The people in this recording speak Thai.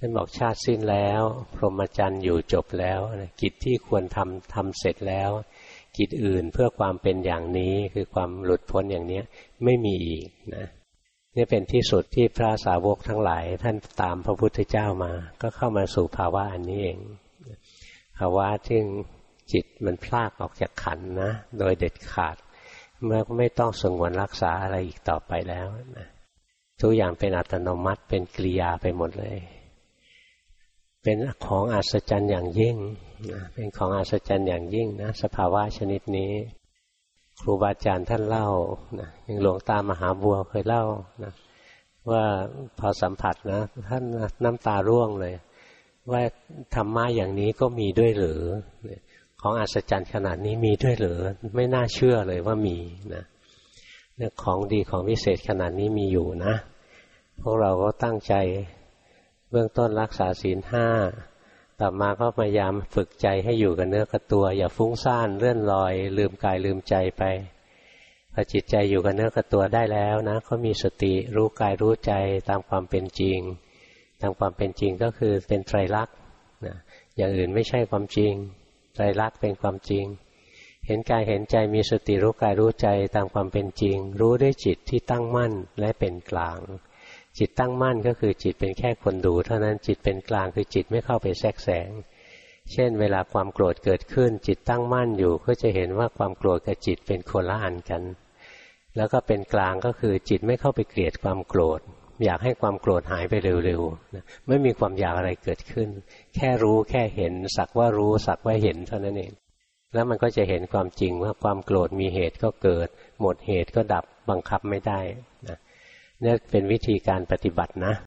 ท่านบอกชาติสิ้นแล้ว พรหมจรรย์อยู่จบแล้วกิจที่ควรทำทำเสร็จแล้ว กิจอื่นเพื่อความเป็นอย่างนี้คือความหลุดพ้นอย่างนี้ไม่มีอีกนะนี่เป็นที่สุดที่พระสาวกทั้งหลาย ท่านตามพระพุทธเจ้ามา ก็เข้ามาสู่ภาวะอันนี้เองภาวะที่จิตมันพลากออกจากขันนะ โดยเด็ดขาดเมื่อไม่ต้องสงวนรักษาอะไรอีกต่อไปแล้วนะทุกอย่างเป็นอัตโนมัติเป็นกิริยาไปหมดเลย เป็นของอัศจรรย์อย่างยิ่งนะเป็นของอัศจรรย์อย่างยิ่งนะสภาวะชนิดนี้ ครูบาอาจารย์ท่านเล่านะยังหลวงตามหาบัวเคยเล่านะว่าพอสัมผัสนะท่านน้ำตาร่วงเลย ว่าธรรมะอย่างนี้ก็มีด้วยหรือ ของอัศจรรย์ขนาดนี้มีด้วยหรือ ไม่น่าเชื่อเลยว่ามีนะเนี่ยของดีของวิเศษขนาดนี้มีอยู่นะ พวกเราก็ตั้งใจ บื้องต้นรักษาศีลห้าต่อมาก็พยายามฝึกใจให้อยู่กับเนื้อกับตัว อย่าฟุ้งซ่านเลื่อนลอย ลืมกายลืมใจไปพอจิตใจอยู่กับเนื้อกับตัวได้แล้วนะก็มีสติรู้กายรู้ใจตามความเป็นจริง ตามความเป็นจริงก็คือเป็นไตรลักษณ์นะอย่างอื่นไม่ใช่ความจริงไตรลักษณ์เป็นความจริง เห็นกายเห็นใจมีสติรู้กายรู้ใจตามความเป็นจริง รู้ด้วยจิตที่ตั้งมั่นและเป็นกลาง จิตตั้งมั่นก็คือจิตเป็นแค่คนดู เท่านั้นจิตเป็นกลางคือจิตไม่เข้าไปแทรกแซงเช่น เวลาความโกรธเกิดขึ้น จิตตั้งมั่นอยู่ก็จะเห็นว่าความโกรธกับจิตเป็นคนละอันกัน แล้วก็เป็นกลางก็คือจิตไม่เข้าไปเกลียดความโกรธ อยากให้ความโกรธหายไปเร็วๆไม่มีความอยากอะไรเกิดขึ้น แค่รู้แค่เห็น สักว่ารู้สักว่าเห็นเท่านั้นเองแล้วมันก็จะเห็นความจริงว่าความโกรธมีเหตุก็เกิด หมดเหตุก็ดับบังคับไม่ได้นะ นี่เป็นวิธีการปฏิบัตินะ